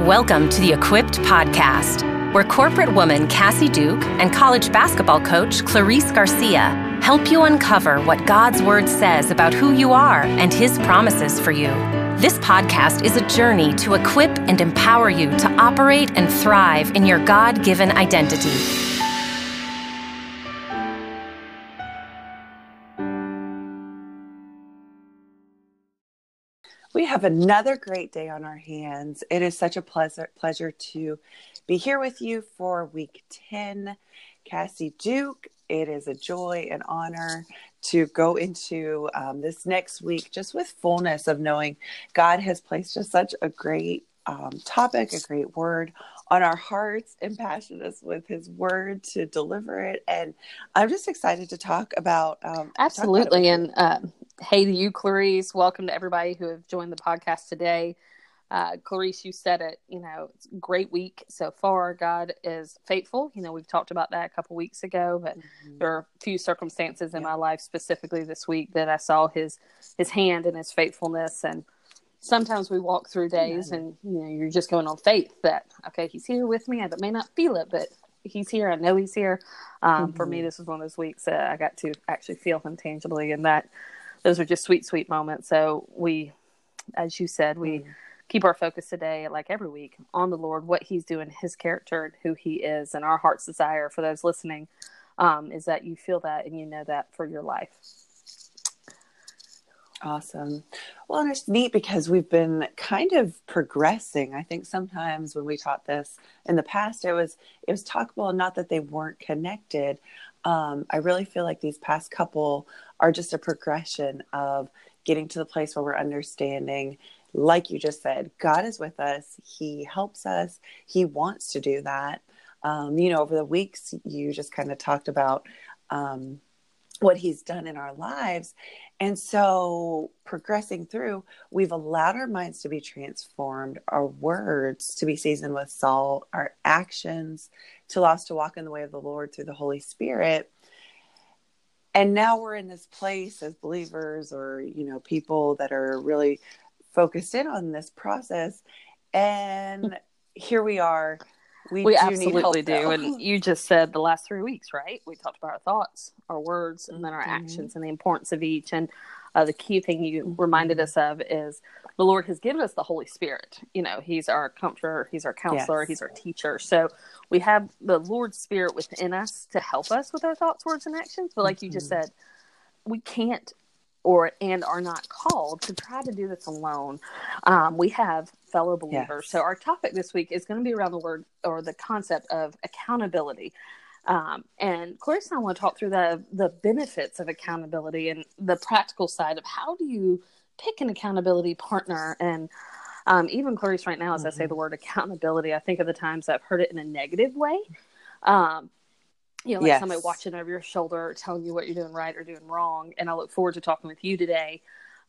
Welcome to the Equipped Podcast, where corporate woman Cassie Duke and college basketball coach Clarice Garcia help you uncover what God's Word says about who you are and His promises for you. This podcast is a journey to equip and empower you to operate and thrive in your God given identity. We have another great day on our hands. It is such a pleasure pleasure to be here with you for week 10. Cassie Duke, it is a joy and honor to go into um, this next week just with fullness of knowing God has placed just such a great um, topic, a great word on our hearts, and passionate us with His word to deliver it. And I'm just excited to talk about. Um, Absolutely, talk about and uh, hey to you, Clarice. Welcome to everybody who have joined the podcast today. Uh, Clarice, you said it. You know, it's great week so far. God is faithful. You know, we've talked about that a couple weeks ago, but mm-hmm. there are a few circumstances in yeah. my life, specifically this week, that I saw His His hand and His faithfulness. And sometimes we walk through days, and you know, you're just going on faith that okay, He's here with me. I may not feel it, but He's here. I know He's here. Um, mm-hmm. For me, mm-hmm. this was one of those weeks that I got to actually feel Him tangibly, and that those are just sweet, sweet moments. So we, as you said, we mm. keep our focus today, like every week, on the Lord, what He's doing, His character, and who He is, and our heart's desire for those listening um, is that you feel that and you know that for your life. Awesome. Well, and it's neat because we've been kind of progressing. I think sometimes when we taught this in the past, it was it was talkable, not that they weren't connected. Um, I really feel like these past couple are just a progression of getting to the place where we're understanding like you just said god is with us. He helps us. He wants to do that. Um, you know over the weeks you just kind of talked about um, what he's done in our lives. And so progressing through we've allowed our minds to be transformed our words to be seasoned with salt our actions to allow us to walk in the way of the lord through the holy spirit and now we're in this place as believers or you know people that are really focused in on this process and here we are. We, we do absolutely do and you just said the last three weeks right? We talked about our thoughts our words and then our mm-hmm. actions and the importance of each and uh, the key thing you reminded us of is the Lord has given us the Holy Spirit. You know, He's our comforter, He's our counselor, yes. He's our teacher. So we have the Lord's Spirit within us to help us with our thoughts, words, and actions. But like mm-hmm. you just mm-hmm. said, we can't or and are not called to try to do this alone. Um, we have fellow believers. Yes. So our topic this week is going to be around the word or the concept of accountability. Um, and Clarice and I want to talk through the the benefits of accountability and the practical side of how do you pick an accountability partner and um, even Clarice right now, as mm-hmm. I say mm-hmm. the word accountability, I think of the times I've heard it in a negative way. Um, you know, like yes. somebody watching over your shoulder, telling you what you're doing right or doing wrong. And I look forward to talking with you today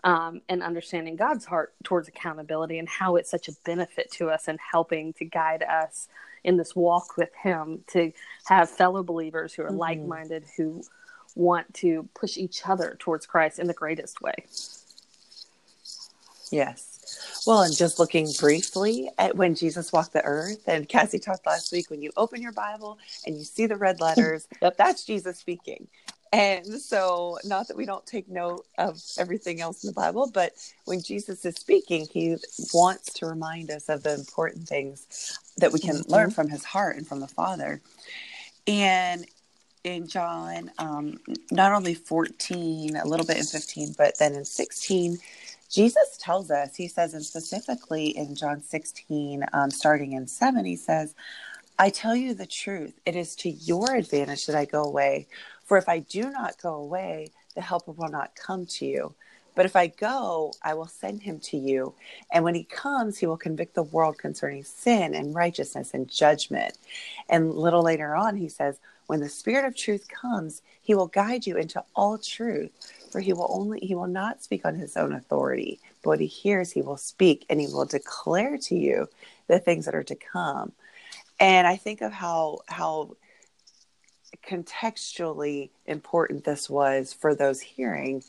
um, and understanding God's heart towards accountability and how it's such a benefit to us and helping to guide us in this walk with Him to have fellow believers who are mm-hmm. like minded, who want to push each other towards Christ in the greatest way. Yes. Well, and just looking briefly at when Jesus walked the earth, and Cassie talked last week, when you open your Bible and you see the red letters, yep. that's Jesus speaking. And so, not that we don't take note of everything else in the Bible, but when Jesus is speaking, he wants to remind us of the important things that we can mm-hmm. learn from his heart and from the Father. And in John, um, not only 14, a little bit in 15, but then in 16, Jesus tells us, he says, and specifically in John 16, um, starting in 7, he says, I tell you the truth, it is to your advantage that I go away. For if I do not go away, the helper will not come to you. But if I go, I will send him to you. And when he comes, he will convict the world concerning sin and righteousness and judgment. And little later on, he says, When the Spirit of truth comes, he will guide you into all truth. For he will only he will not speak on his own authority, but what he hears he will speak, and he will declare to you the things that are to come. And I think of how how contextually important this was for those hearing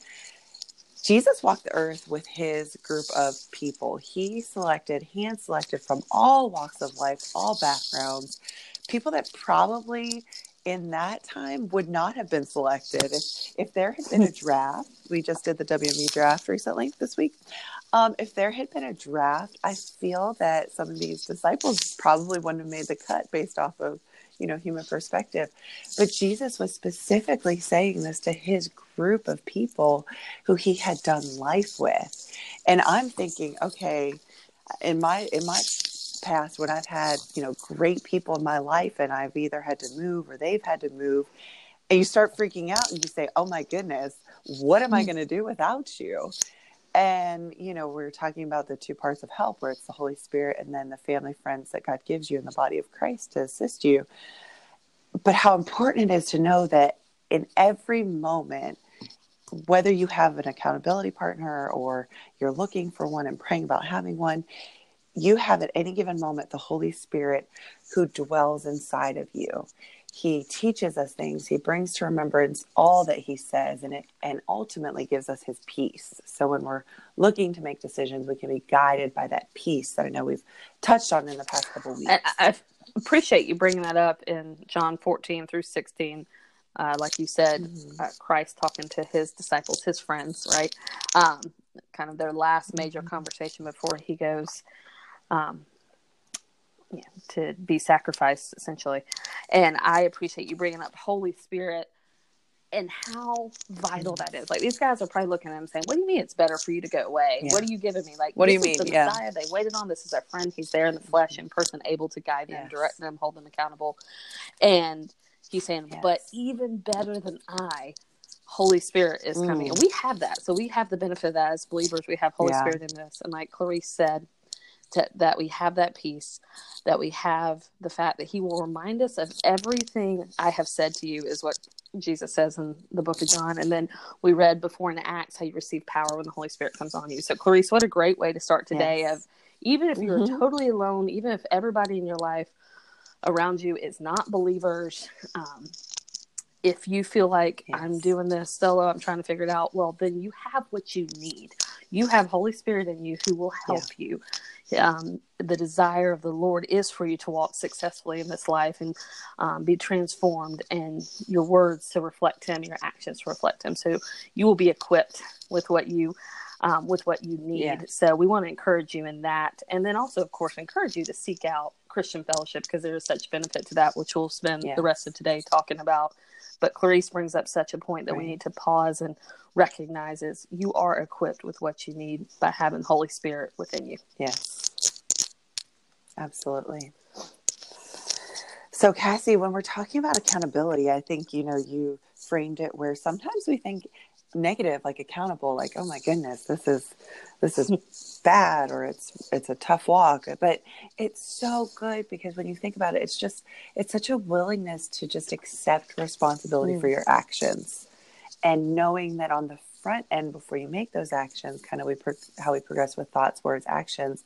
Jesus walked the earth with his group of people. He selected, hand selected from all walks of life, all backgrounds, people that probably in that time would not have been selected. If, if there had been a draft, we just did the WNBA draft recently this week. Um, if there had been a draft, I feel that some of these disciples probably wouldn't have made the cut based off of you know human perspective. But jesus was specifically saying this to his group of people who he had done life with. And i'm thinking okay in my in my past when i've had you know great people in my life and i've either had to move or they've had to move and you start freaking out and you say oh my goodness what am i mm. going to do without you and you know we are talking about the two parts of help where it's the holy spirit and then the family friends that god gives you in the body of christ to assist you. But how important it is to know that in every moment whether you have an accountability partner or you're looking for one and praying about having one you have at any given moment the holy spirit who dwells inside of you he teaches us things. He brings to remembrance all that he says and it and ultimately gives us his peace. So when we're looking to make decisions we can be guided by that peace that i know we've touched on in the past couple weeks. I, I appreciate you bringing that up in john 14 through 16 uh, like you said mm-hmm. uh, christ talking to his disciples his friends right? Um, kind of their last major mm-hmm. conversation before he goes um, yeah, to be sacrificed essentially. And I appreciate you bringing up Holy Spirit and how vital that is. Like these guys are probably looking at him saying, "What do you mean it's better for you to go away? Yeah. What are you giving me? Like, what do you mean? The yeah. Messiah they waited on. This is our friend. He's there in the flesh, in person, able to guide them, yes. direct them, hold them accountable." And he's saying, yes. "But even better than I." Holy Spirit is coming, mm. and we have that. So we have the benefit of that as believers. We have Holy yeah. Spirit in us, and like Clarice said, to, that we have that peace, that we have the fact that He will remind us of everything I have said to you, is what Jesus says in the book of John. And then we read before in Acts how you receive power when the Holy Spirit comes on you. So, Clarice, what a great way to start today yes. of even if you're mm-hmm. totally alone, even if everybody in your life around you is not believers, um, if you feel like yes. I'm doing this solo, I'm trying to figure it out, well, then you have what you need. You have Holy Spirit in you who will help yeah. you um, the desire of the Lord is for you to walk successfully in this life and um, be transformed, and your words to reflect Him, your actions to reflect Him. So you will be equipped with what you um, with what you need. Yeah. So we want to encourage you in that, and then also, of course, encourage you to seek out Christian fellowship because there is such benefit to that, which we'll spend the rest of today talking about. But Clarice brings up such a point that right. we need to pause and recognize is you are equipped with what you need by having Holy Spirit within you. Yes. Absolutely. So, Cassie, when we're talking about accountability, I think, you know, you framed it where sometimes we think negative like accountable like oh my goodness this is this is bad or it's it's a tough walk but it's so good because when you think about it it's just it's such a willingness to just accept responsibility mm. for your actions and knowing that on the front end before you make those actions kind of we pro- how we progress with thoughts words actions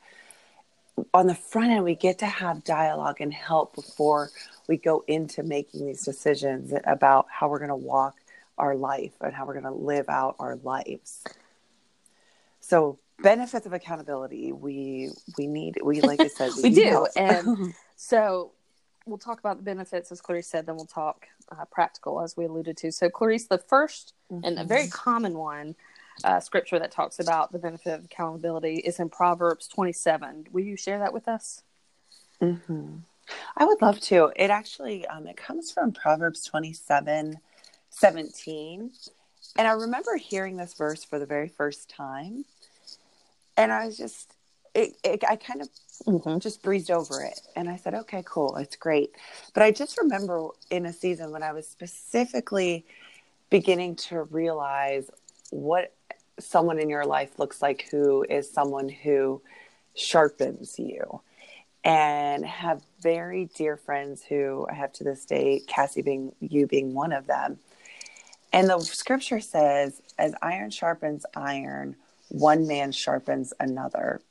on the front end, we get to have dialogue and help before we go into making these decisions about how we're going to walk our life and how we're going to live out our lives. So, benefits of accountability, we we need we like I said, we, we do, and so we'll talk about the benefits as Clarice said. Then we'll talk uh, practical as we alluded to. So, Clarice, the 1st mm-hmm. and a very mm-hmm. common one uh, scripture that talks about the benefit of accountability is in Proverbs 27. Will you share that with us? Mm-hmm. I would love to. It actually um, it comes from Proverbs 27, 17. And I remember hearing this verse for the very first time. And I was just, it, it I kind of mm-hmm. just breezed over it. And I said, okay, cool. It's great. But I just remember in a season when I was specifically beginning to realize what someone in your life looks like who is someone who sharpens you and have very dear friends who I have to this day, Cassie being you being one of them. And the scripture says, as iron sharpens iron, one man sharpens another.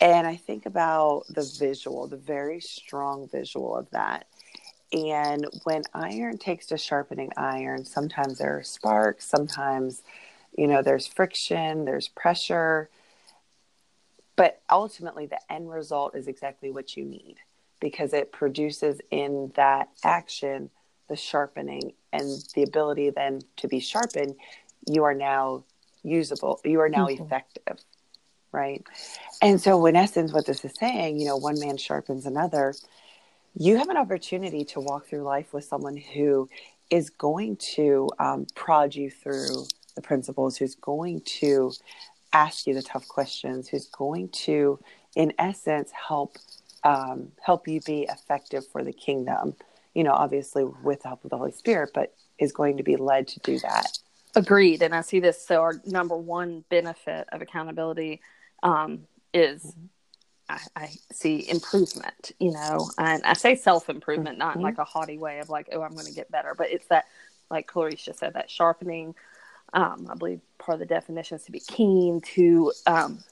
And I think about the visual, the very strong visual of that. And when iron takes to sharpening iron, sometimes there are sparks, sometimes You know, there's friction, there's pressure, but ultimately the end result is exactly what you need because it produces in that action the sharpening and the ability then to be sharpened. You are now usable, you are now mm-hmm. effective, right? And so, in essence, what this is saying, you know, one man sharpens another. You have an opportunity to walk through life with someone who is going to um, prod you through the principles, who's going to ask you the tough questions, who's going to, in essence, help um, help you be effective for the kingdom. You know, obviously with the help of the Holy Spirit, but is going to be led to do that. Agreed, and I see this. So our number one benefit of accountability um, is. Mm-hmm. I, I, see improvement, you know, and I say self improvement, mm-hmm. not in mm-hmm. like a haughty way of like, oh, I'm going to get better, but it's that, like Clarice just said, that sharpening, um, I believe part of the definition is to be keen to um,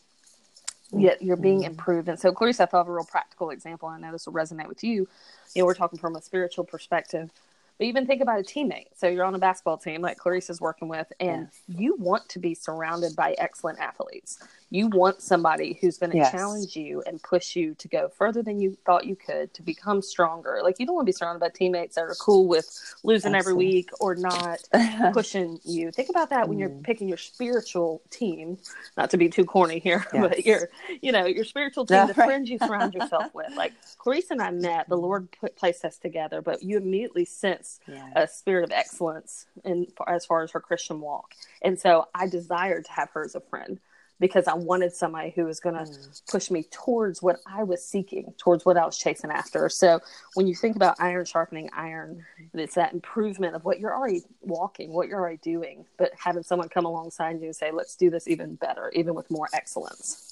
yet you're being mm-hmm. improved. And so, Clarice, I thought of a real practical example. I know this will resonate with you. You know, we're talking from a spiritual perspective. But even think about a teammate. So you're on a basketball team like Clarice is working with, and yes. you want to be surrounded by excellent athletes. You want somebody who's going to yes. challenge you and push you to go further than you thought you could to become stronger. Like you don't want to be surrounded by teammates that are cool with losing every week or not pushing you. Think about that when you're mm. picking your spiritual team. Not to be too corny here, yes. but your you know your spiritual team, the right. friends you surround yourself with. Like Clarice and I met, the Lord put placed us together, but you immediately sense yes. a spirit of excellence in as far as her Christian walk, and so I desired to have her as a friend because I wanted somebody who was going to mm. push me towards what I was seeking, towards what I was chasing after. So when you think about iron sharpening iron, it's that improvement of what you're already walking, what you're already doing, but having someone come alongside you and say, let's do this even better, even with more excellence.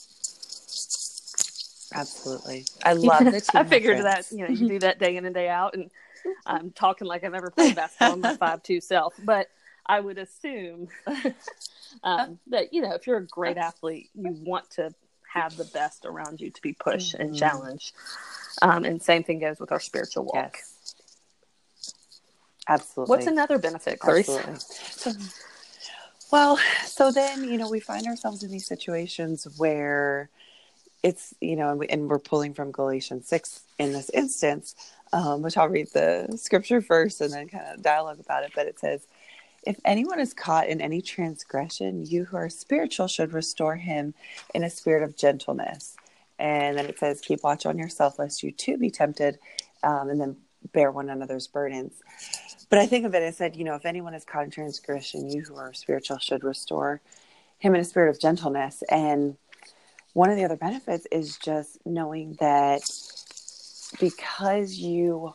Absolutely. I love it. I figured that, you know, you do that day in and day out and I'm talking like I've never played basketball in my five two self, but I would assume um, that you know if you're a great athlete, you want to have the best around you to be pushed mm-hmm. and challenged. Um, and same thing goes with our spiritual walk. Yes. Absolutely. What's another benefit, Clarice? So, well, so then you know we find ourselves in these situations where it's you know, and, we, and we're pulling from Galatians six in this instance, um, which I'll read the scripture first and then kind of dialogue about it. But it says, if anyone is caught in any transgression, you who are spiritual should restore him in a spirit of gentleness. And then it says, keep watch on yourself lest you too be tempted, um, and then bear one another's burdens. But I think of it as said, you know, if anyone is caught in transgression, you who are spiritual should restore him in a spirit of gentleness. And one of the other benefits is just knowing that because you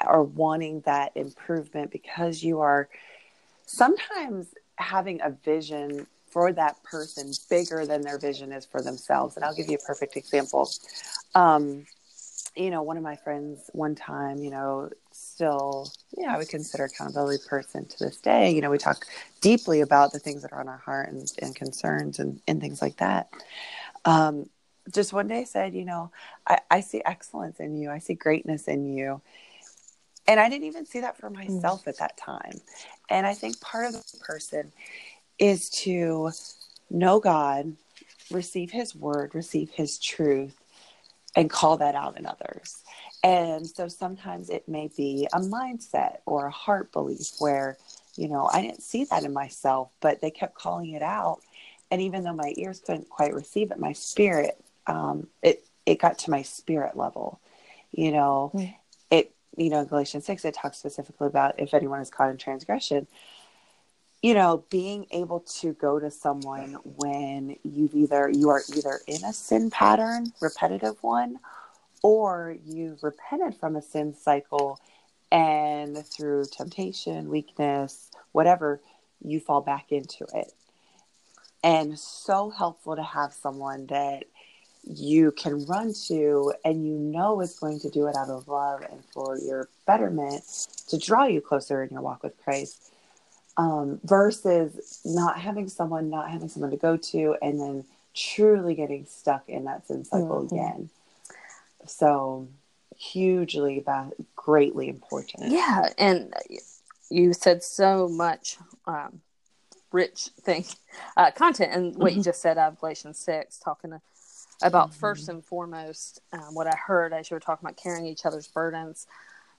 are wanting that improvement, because you are sometimes having a vision for that person bigger than their vision is for themselves. And I'll give you a perfect example. Um, you know, one of my friends one time, you know, still, know, I would consider accountability person to this day. You know, we talk deeply about the things that are on our heart and, and concerns and, and things like that. Um, just one day said, you know, I, I see excellence in you. I see greatness in you and I didn't even see that for mm. myself mm. at that time. And I think part of the person is to know God, receive His word, receive His truth, and call that out in others. And so sometimes it may be a mindset or a heart belief where, you know, I didn't see that in myself, but they kept calling it out. And even though my ears couldn't quite receive it, my spirit, um, it it got to my spirit level, you know, mm you know, in Galatians 6, it talks specifically about if anyone is caught in transgression, you know, being able to go to someone when you've either, you are either in a sin pattern, repetitive one, or you've repented from a sin cycle and through temptation, weakness, whatever, you fall back into it. And so helpful to have someone that you can run to and you know is going to do it out of love and for your betterment to draw you closer in your walk with Christ um, versus not having someone, not having someone to go to, and then truly getting stuck in that sin cycle mm-hmm. again. So hugely, greatly important. Yeah, and you said so much um, rich thing, uh, content, and what mm-hmm. you just said out of Galatians six, talking to, about mm-hmm. first and foremost um, what I heard as you were talking about carrying each other's burdens.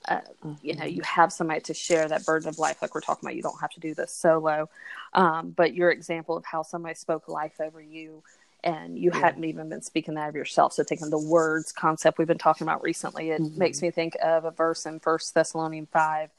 Uh, mm-hmm. You know, you have somebody to share that burden of life, like we're talking about. You don't have to do this solo, um, but your example of how somebody spoke life over you and you yeah. hadn't even been speaking that of yourself. So taking the words concept we've been talking about recently, it mm-hmm. makes me think of a verse in First Thessalonians five.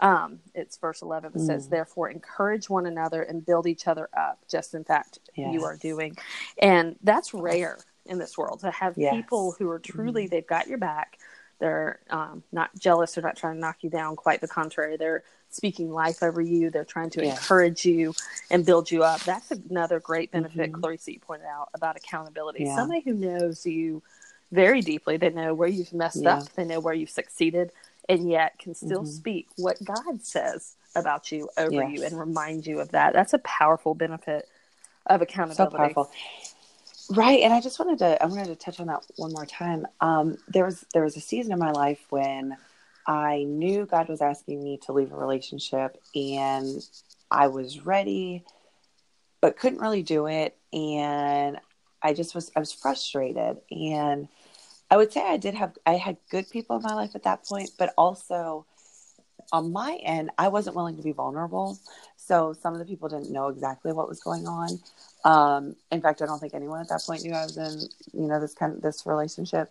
Um, it's verse eleven that mm. says, "Therefore, encourage one another and build each other up, just in fact yes. you are doing." And that's rare in this world to have yes. people who are truly mm. they've got your back. They're um, not jealous. They're not trying to knock you down. Quite the contrary. They're speaking life over you. They're trying to yeah. encourage you and build you up. That's another great benefit, mm-hmm. Clarice, you pointed out about accountability. Yeah. Somebody who knows you very deeply. They know where you've messed yeah. up. They know where you've succeeded, and yet can still mm-hmm. speak what God says about you over yes. you and remind you of that. That's a powerful benefit of accountability. So powerful. Right, and I just wanted to I wanted to touch on that one more time. Um, there was there was a season in my life when I knew God was asking me to leave a relationship and I was ready, but couldn't really do it. And I just was, I was frustrated. And I would say I did have, I had good people in my life at that point, but also on my end, I wasn't willing to be vulnerable. So some of the people didn't know exactly what was going on. Um, in fact, I don't think anyone at that point knew I was in, you know, this kind of this relationship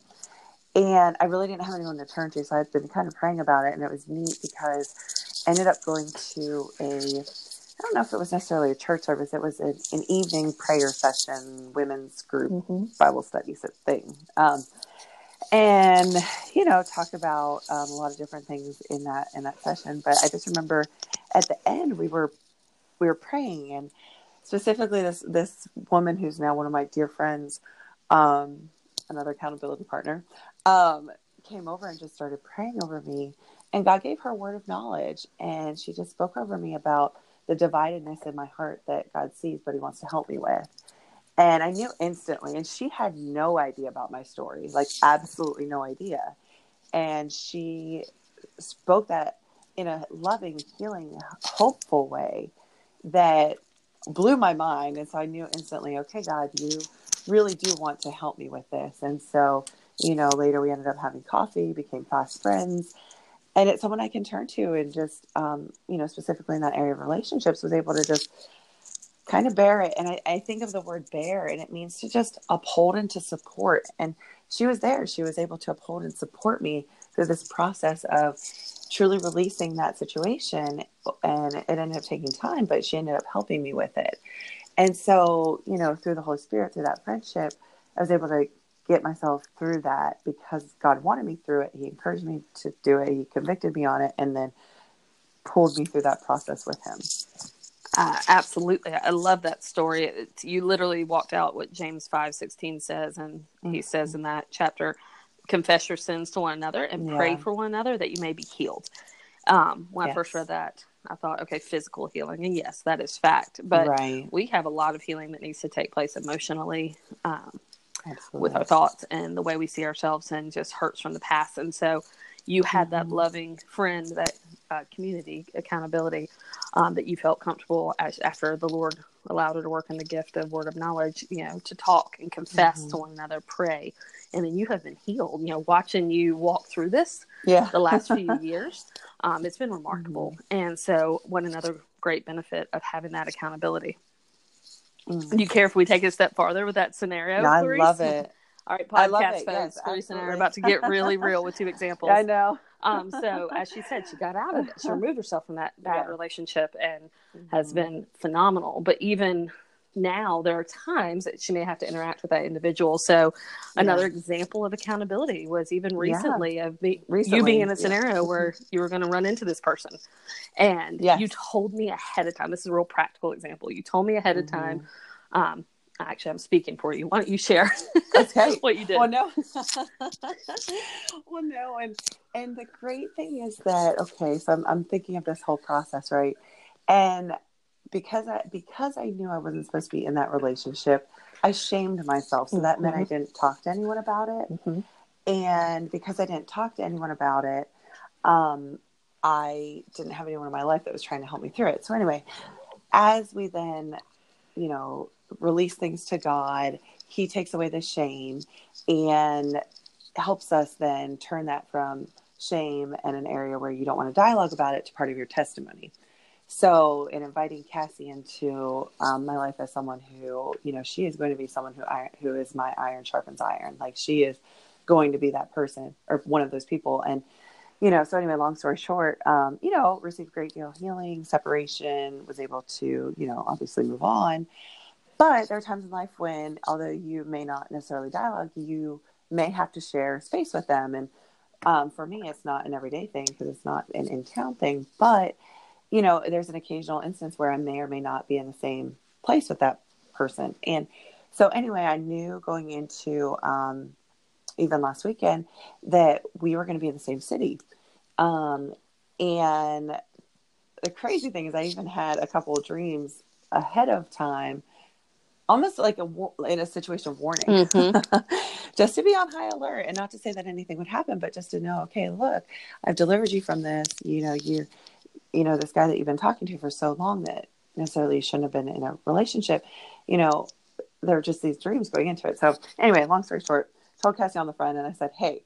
and I really didn't have anyone to turn to, so I've been kind of praying about it, and it was neat because I ended up going to a I don't know if it was necessarily a church service. It was an, an evening prayer session, women's group mm-hmm. Bible study thing, um, and you know, talked about um, a lot of different things in that in that session. But I just remember at the end we were we were praying, and specifically this this woman who's now one of my dear friends, um, another accountability partner, um, came over and just started praying over me. And God gave her a word of knowledge. And she just spoke over me about the dividedness in my heart that God sees, but He wants to help me with. And I knew instantly. And she had no idea about my story, like, absolutely no idea. And she spoke that in a loving, healing, hopeful way that blew my mind. And so I knew instantly, okay, God, you really do want to help me with this. And so you know, later we ended up having coffee, became fast friends. And it's someone I can turn to and just, um, you know, specifically in that area of relationships, was able to just kind of bear it. And I, I think of the word bear, and it means to just uphold and to support. And she was there. She was able to uphold and support me through this process of truly releasing that situation. And it ended up taking time, but she ended up helping me with it. And so, you know, through the Holy Spirit, through that friendship, I was able to get myself through that because God wanted me through it. He encouraged me to do it. He convicted me on it and then pulled me through that process with him. Uh, absolutely. I love that story. It, you literally walked out what James 5 16 says, and mm-hmm. he says in that chapter, confess your sins to one another and yeah. pray for one another that you may be healed. Um, when yes. I first read that, I thought, okay, physical healing. And yes, that is fact. But right. we have a lot of healing that needs to take place emotionally, um, with our thoughts and the way we see ourselves and just hurts from the past. And so you had that mm-hmm. loving friend, that uh, community accountability um, that you felt comfortable as, after the Lord allowed her to work in the gift of word of knowledge, you know, to talk and confess mm-hmm. to one another, pray. And then you have been healed, you know, watching you walk through this yeah. the last few years. Um, it's been remarkable. Mm-hmm. And so, what another great benefit of having that accountability. Mm. Do you care if we take it a step farther with that scenario? No, I love it. All right, podcast folks. Yes, and I are about to get really real with two examples. I know. um, so as she said, she got out of it. She removed herself from that bad yeah. relationship and mm-hmm. has been phenomenal. But even now, there are times that she may have to interact with that individual. So another example of accountability was even recently yeah. of be, recently, you being in a scenario where you were going to run into this person, and yes. you told me ahead of time. This is a real practical example. You told me ahead mm-hmm. of time. Um, actually i'm speaking for you. Why don't you share okay. what you did? Well no. Well no and and the great thing is that okay so I'm, I'm thinking of this whole process right? And because i because i knew i wasn't supposed to be in that relationship i shamed myself. So that mm-hmm. meant i mm-hmm. didn't talk to anyone about it. Mm-hmm. and because i didn't talk to anyone about it um, i didn't have anyone in my life that was trying to help me through it. So anyway as we then, you know, release things to God, He takes away the shame and helps us then turn that from shame and an area where you don't want to dialogue about it to part of your testimony. So, in inviting Cassie into um, my life as someone who, you know, she is going to be someone who who is my iron sharpens iron. Like she is going to be that person or one of those people. And you know, so anyway, long story short, um, you know, received a great deal of healing, separation, was able to, you know, obviously move on. But there are times in life when, although you may not necessarily dialogue, you may have to share space with them. And um, for me, it's not an everyday thing because it's not an in town thing. But, you know, there's an occasional instance where I may or may not be in the same place with that person. And so, anyway, I knew going into um, even last weekend that we were going to be in the same city. Um, and the crazy thing is, I even had a couple of dreams ahead of time, almost like a in a situation of warning, mm-hmm. just to be on high alert, and not to say that anything would happen, but just to know, okay, look, I've delivered you from this. You know, you, you know, this guy that you've been talking to for so long that necessarily you shouldn't have been in a relationship. You know, there are just these dreams going into it. So anyway, long story short, told Cassie on the front and I said, Hey,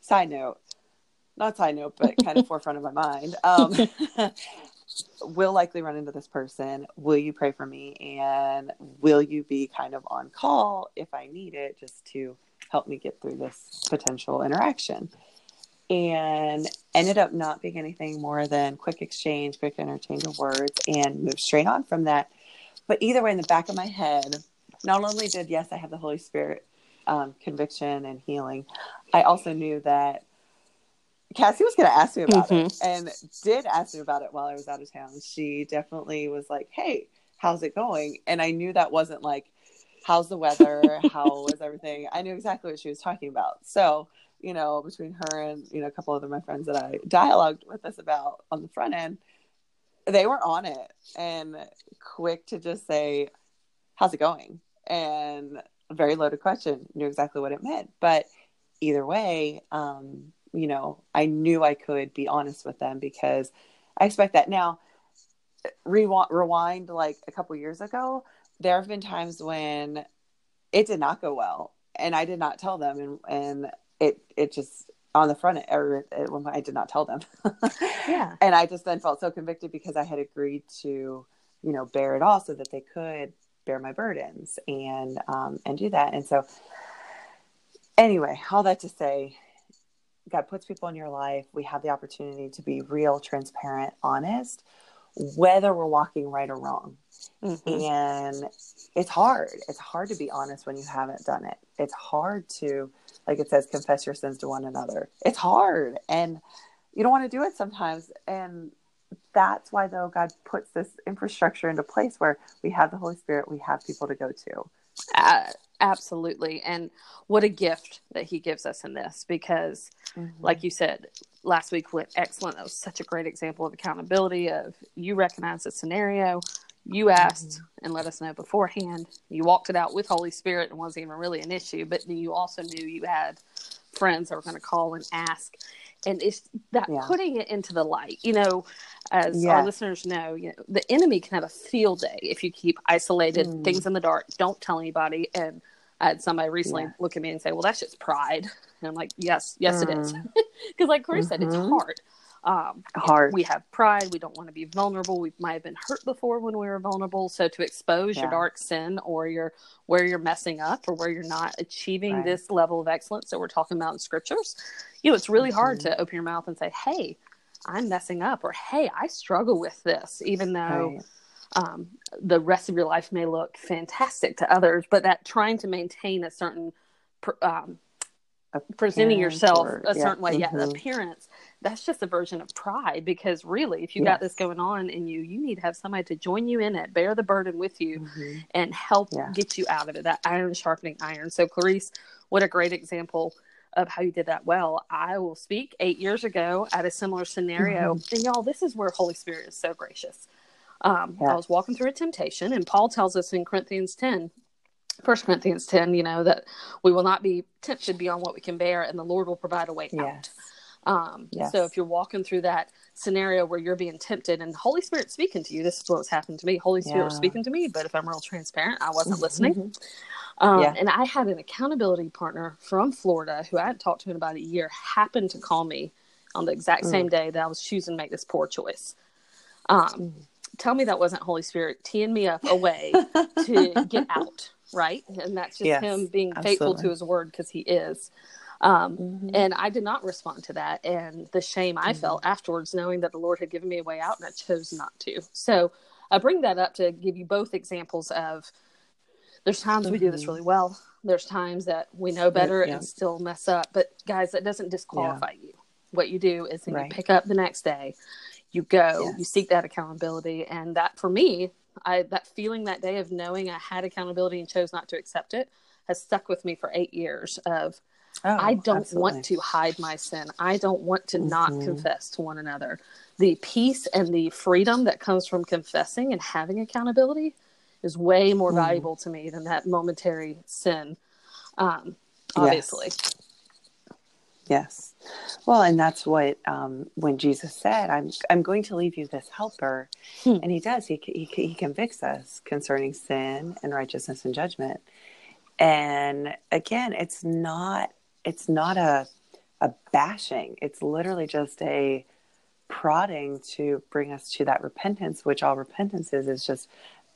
side note, not side note, but kind of forefront of my mind. Um, will likely run into this person. Will you pray for me? And will you be kind of on call if I need it just to help me get through this potential interaction? And ended up not being anything more than quick exchange, quick interchange of words, and moved straight on from that. But either way, in the back of my head, not only did yes, I have the Holy Spirit um, conviction and healing, I also knew that Cassie was going to ask me about mm-hmm. it and did ask me about it while I was out of town. She definitely was like, Hey, how's it going? And I knew that wasn't like, How's the weather? How was everything? I knew exactly what she was talking about. So, you know, between her and, you know, a couple other my friends that I dialogued with us about on the front end, they were on it and quick to just say, How's it going? And a very loaded question, knew exactly what it meant. But either way, um, you know, I knew I could be honest with them because I expect that. Now, rewind, rewind like a couple years ago, there have been times when it did not go well, and I did not tell them, and and it it just on the front or when I did not tell them. yeah, and I just then felt so convicted because I had agreed to you know bear it all so that they could bear my burdens and um, and do that. And so, anyway, all that to say, God puts people in your life. We have the opportunity to be real, transparent, honest, whether we're walking right or wrong. Mm-hmm. And it's hard. It's hard to be honest when you haven't done it. It's hard to, like it says, confess your sins to one another. It's hard. And you don't want to do it sometimes. And that's why, though, God puts this infrastructure into place where we have the Holy Spirit, we have people to go to. Uh, absolutely. And what a gift that He gives us in this because, mm-hmm. like you said, last week went excellent. That was such a great example of accountability of you recognize the scenario, you asked mm-hmm. and let us know beforehand. You walked it out with Holy Spirit and wasn't even really an issue, but then you also knew you had friends that were going to call and ask and it's that yeah. putting it into the light you know as our listeners know you know the enemy can have a field day if you keep isolated mm. things in the dark don't tell anybody and i had somebody recently yeah. look at me and say well that's just pride and i'm like yes yes mm. it is because like Clarice mm-hmm. said it's mm-hmm. hard um, hard we have pride we don't want to be vulnerable we might have been hurt before when we were vulnerable so to expose yeah. your dark sin or your where you're messing up or where you're not achieving right. this level of excellence that we're talking about in scriptures you know it's really mm-hmm. hard to open your mouth and say hey i'm messing up or hey i struggle with this even though right. Um, the rest of your life may look fantastic to others but that trying to maintain a certain um, presenting yourself or, a certain way mm-hmm. yeah appearance that's just a version of pride because really if you yes. got this going on in you you need to have somebody to join you in it bear the burden with you mm-hmm. and help yeah. get you out of it that iron sharpening iron so clarice what a great example of how you did that well i will speak eight years ago at a similar scenario mm-hmm. and y'all this is where holy spirit is so gracious um, i was walking through a temptation and paul tells us in corinthians 10 First Corinthians 10, you know, that we will not be tempted beyond what we can bear and the Lord will provide a way yes. out. Um, yes. So if you're walking through that scenario where you're being tempted and Holy Spirit speaking to you, this is what's happened to me. Holy Spirit yeah. speaking to me, but if I'm real transparent, I wasn't listening. Um, yeah. And I had an accountability partner from Florida who I hadn't talked to in about a year happened to call me on the exact mm. same day that I was choosing to make this poor choice. Um, mm. Tell me that wasn't Holy Spirit teeing me up a way to get out, right? And that's just yes, him being absolutely. faithful to his word because he is. Um, mm-hmm. And I did not respond to that. And the shame I mm-hmm. felt afterwards, knowing that the Lord had given me a way out and I chose not to. So I bring that up to give you both examples of there's times mm-hmm. we do this really well. There's times that we know better yeah. and still mess up. But guys, that doesn't disqualify yeah. you. What you do is then right. you pick up the next day, you go, yes. you seek that accountability. And that for me, I that feeling that day of knowing I had accountability and chose not to accept it has stuck with me for eight years of Oh, I don't absolutely. want to hide my sin. I don't want to mm-hmm. not confess to one another. The peace and the freedom that comes from confessing and having accountability is way more mm. valuable to me than that momentary sin. Um, obviously. Yes. yes. Well, and that's what um, when Jesus said, "I'm I'm going to leave you this helper," hmm. and He does. He, he he convicts us concerning sin and righteousness and judgment. And again, it's not it's not a a bashing. It's literally just a prodding to bring us to that repentance, which all repentance is is just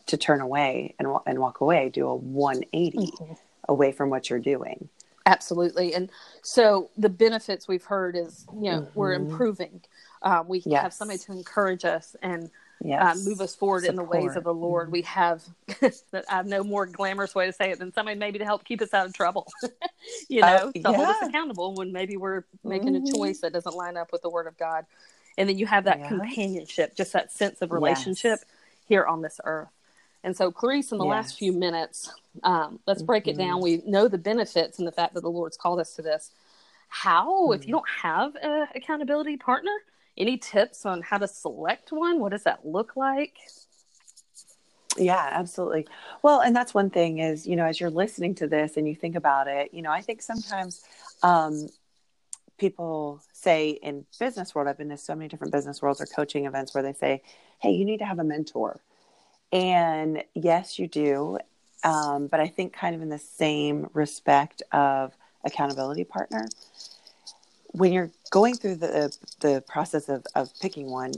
to turn away and and walk away, do a 180 mm-hmm. away from what you're doing. Absolutely, and so the benefits we've heard is you know mm-hmm. we're improving. Um, we yes. have somebody to encourage us and yes. uh, move us forward Support. in the ways of the Lord. Mm-hmm. We have that I have no more glamorous way to say it than somebody maybe to help keep us out of trouble. you uh, know, uh, to yeah. hold us accountable when maybe we're making mm-hmm. a choice that doesn't line up with the Word of God. And then you have that companionship, just that sense of relationship yes. here on this earth. And so, Clarice, in the yes. last few minutes, um, let's break mm-hmm. it down. We know the benefits and the fact that the Lord's called us to this. How, if you mm. don't have an accountability partner, any tips on how to select one? What does that look like? Yeah, absolutely. Well, and that's one thing is, you know, as you're listening to this and you think about it, you know, I think sometimes um, people say in business world, I've been to so many different business worlds or coaching events where they say, hey, you need to have a mentor. And yes, you do. Um, but I think kind of in the same respect of accountability partner when you're going through the the process of, of picking one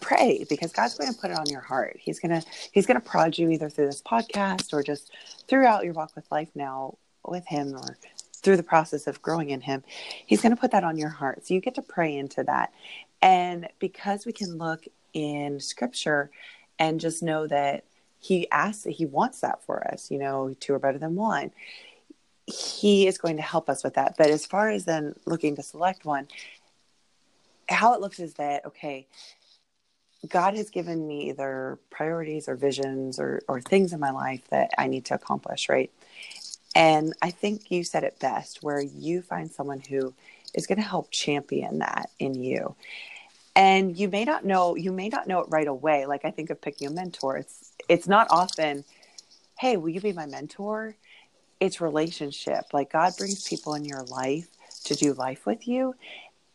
pray because god's going to put it on your heart. He's to he's going to prod you either through this podcast or just throughout your walk with life now with him or through the process of growing in him. He's going to put that on your heart. So you get to pray into that. And because we can look in scripture and just know that he asks he wants that for us you know two are better than one he is going to help us with that. But as far as then looking to select one, how it looks is that, okay, God has given me either priorities or visions or, or things in my life that I need to accomplish, right? And I think you said it best where you find someone who is going to help champion that in you. And you may not know, you may not know it right away. Like I think of picking a mentor. It's it's not often, hey, will you be my mentor? it's relationship. Like God brings people in your life to do life with you.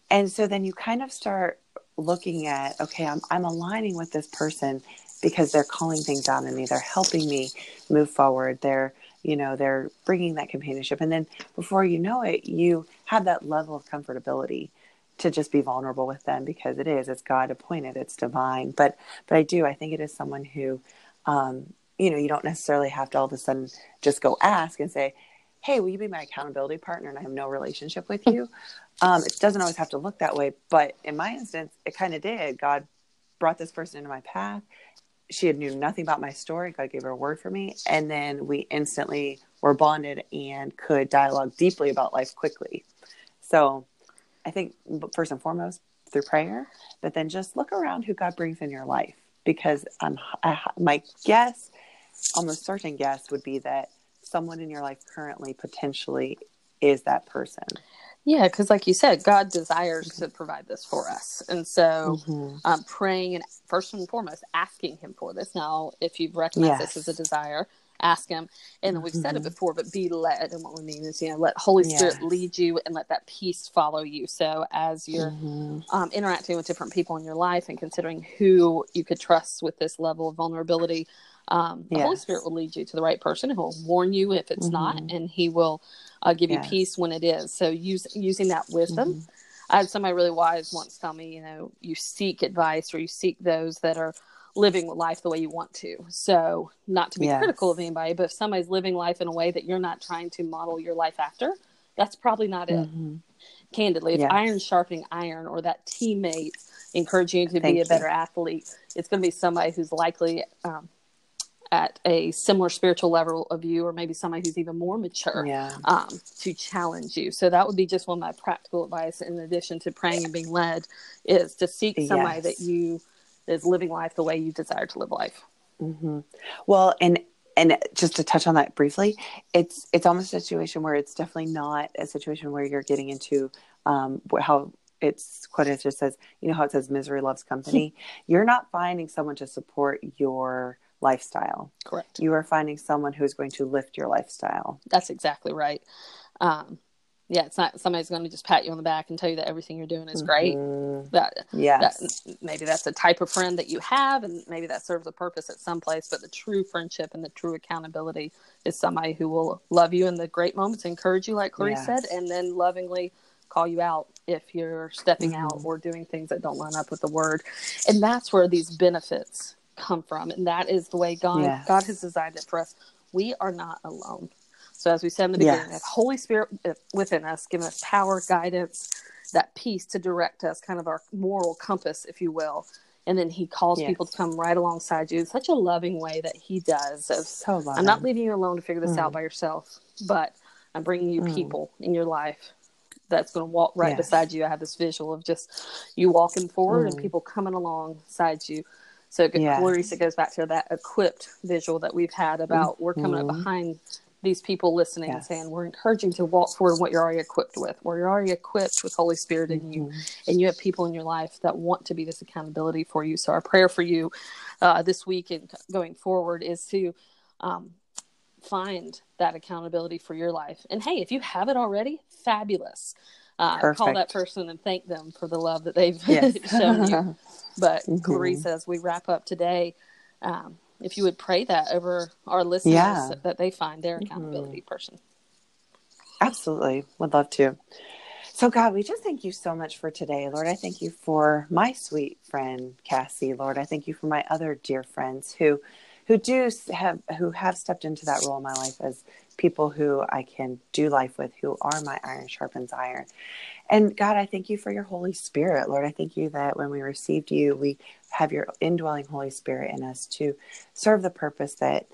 And so then you kind of start looking at, okay, I'm, I'm aligning with this person because they're calling things out in me. They're helping me move forward. They're, you know, they're bringing that companionship. And then before you know it, you have that level of comfortability to just be vulnerable with them because it is, it's God appointed, it's divine. But, but I do, I think it is someone who, um, you know, you don't necessarily have to all of a sudden just go ask and say, Hey, will you be my accountability partner? And I have no relationship with you. Um, it doesn't always have to look that way. But in my instance, it kind of did. God brought this person into my path. She had knew nothing about my story. God gave her a word for me. And then we instantly were bonded and could dialogue deeply about life quickly. So I think first and foremost through prayer, but then just look around who God brings in your life because I'm, I, my guess almost certain guess would be that someone in your life currently potentially is that person. Yeah, because like you said, God desires to provide this for us, and so mm-hmm. um, praying and first and foremost asking Him for this. Now, if you've recognized yes. this as a desire, ask him and we've mm-hmm. said it mm-hmm. before but be led and what we mean is you know let holy spirit lead you and let that peace follow you so as you're mm-hmm. um, interacting with different people in your life and considering who you could trust with this level of vulnerability um, the yes. holy spirit will lead you to the right person who will warn you if it's mm-hmm. not and he will uh, give yes. you peace when it is so use, using that wisdom mm-hmm. I had somebody really wise once tell me, you know, you seek advice or you seek those that are living life the way you want to. So, not to be yes. critical of anybody, but if somebody's living life in a way that you're not trying to model your life after, that's probably not it. Mm-hmm. Candidly, if yes. iron sharpening iron or that teammate encouraging you to Thank be a better athlete, it's going to be somebody who's likely um, at a similar spiritual level of you, or maybe somebody who's even more mature yeah. um, to challenge you. So that would be just one of my practical advice, in addition to praying and being led, is to seek somebody yes. that you is living life the way you desire to live life. Mm-hmm. Well, and and just to touch on that briefly, it's it's almost a situation where it's definitely not a situation where you're getting into um, how it's quoted just says, you know how it says misery loves company. you're not finding someone to support your lifestyle. Correct. You are finding someone who's going to lift your lifestyle. That's exactly right. Um, yeah, it's not somebody's going to just pat you on the back and tell you that everything you're doing is great. Mm-hmm. That yeah, that, maybe that's the type of friend that you have, and maybe that serves a purpose at some place. But the true friendship and the true accountability is somebody who will love you in the great moments, encourage you, like Clarice yes. said, and then lovingly call you out if you're stepping mm-hmm. out or doing things that don't line up with the word. And that's where these benefits come from, and that is the way God yes. God has designed it for us. We are not alone. So, as we said in the beginning, yes. Holy Spirit within us, giving us power, guidance, that peace to direct us, kind of our moral compass, if you will. And then He calls yes. people to come right alongside you in such a loving way that He does. Of, so loving. I'm not leaving you alone to figure this mm. out by yourself, but I'm bringing you mm. people in your life that's going to walk right yes. beside you. I have this visual of just you walking forward mm. and people coming alongside you. So, yes. Clarice goes back to that equipped visual that we've had about we're coming up mm-hmm. behind these people listening yes. and saying we're encouraging to walk forward what you're already equipped with where you're already equipped with holy spirit in mm-hmm. you and you have people in your life that want to be this accountability for you so our prayer for you uh, this week and going forward is to um, find that accountability for your life and hey if you have it already fabulous uh, call that person and thank them for the love that they've yes. shown you but mm-hmm. Clarice, as we wrap up today um, if you would pray that over our listeners yeah. that they find their mm-hmm. accountability mm-hmm. person. Absolutely. Would love to. So, God, we just thank you so much for today. Lord, I thank you for my sweet friend, Cassie. Lord, I thank you for my other dear friends who who do have who have stepped into that role in my life as people who I can do life with, who are my iron sharpens iron. And God, I thank you for your Holy Spirit. Lord, I thank you that when we received you, we have your indwelling Holy Spirit in us to serve the purpose that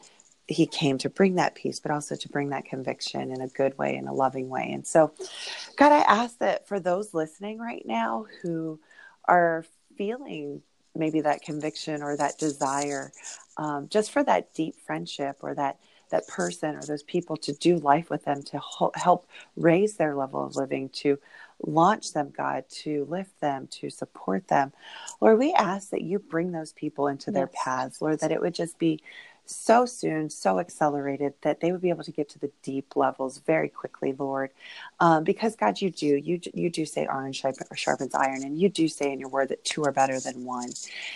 he came to bring that peace, but also to bring that conviction in a good way, in a loving way. And so, God, I ask that for those listening right now who are feeling maybe that conviction or that desire, um, just for that deep friendship or that that person or those people to do life with them to help raise their level of living to launch them, God, to lift them, to support them. Lord, we ask that you bring those people into yes. their paths, Lord, that it would just be so soon, so accelerated that they would be able to get to the deep levels very quickly, Lord. Um, because God, you do, you you do say iron sharpens iron, and you do say in your word that two are better than one.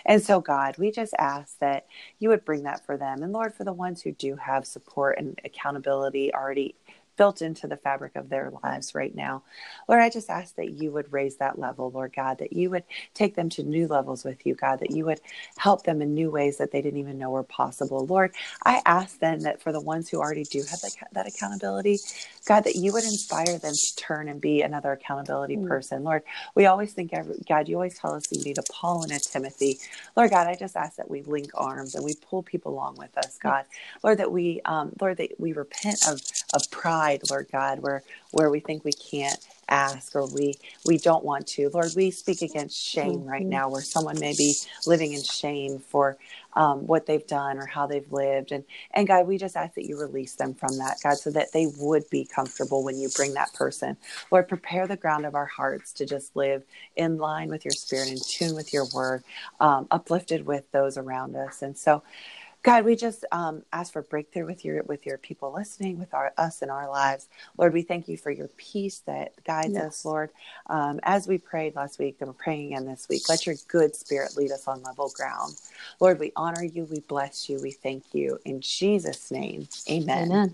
And so, God, we just ask that you would bring that for them, and Lord, for the ones who do have support and accountability already built into the fabric of their lives right now. Lord, I just ask that you would raise that level, Lord God, that you would take them to new levels with you, God, that you would help them in new ways that they didn't even know were possible. Lord, I ask then that for the ones who already do have that, that accountability, God, that you would inspire them to turn and be another accountability mm. person. Lord, we always think, God, you always tell us you need a Paul and a Timothy. Lord God, I just ask that we link arms and we pull people along with us, God. Lord, that we, um, Lord, that we repent of, of pride pride, Lord God, where where we think we can't ask or we we don't want to. Lord, we speak against shame mm-hmm. right now, where someone may be living in shame for um, what they've done or how they've lived, and and God, we just ask that you release them from that, God, so that they would be comfortable when you bring that person. Lord, prepare the ground of our hearts to just live in line with your Spirit, in tune with your Word, um, uplifted with those around us, and so. God, we just um, ask for breakthrough with your with your people listening, with our us in our lives. Lord, we thank you for your peace that guides yes. us, Lord. Um, as we prayed last week and we're praying again this week, let your good spirit lead us on level ground. Lord, we honor you, we bless you, we thank you. In Jesus' name, amen. Amen.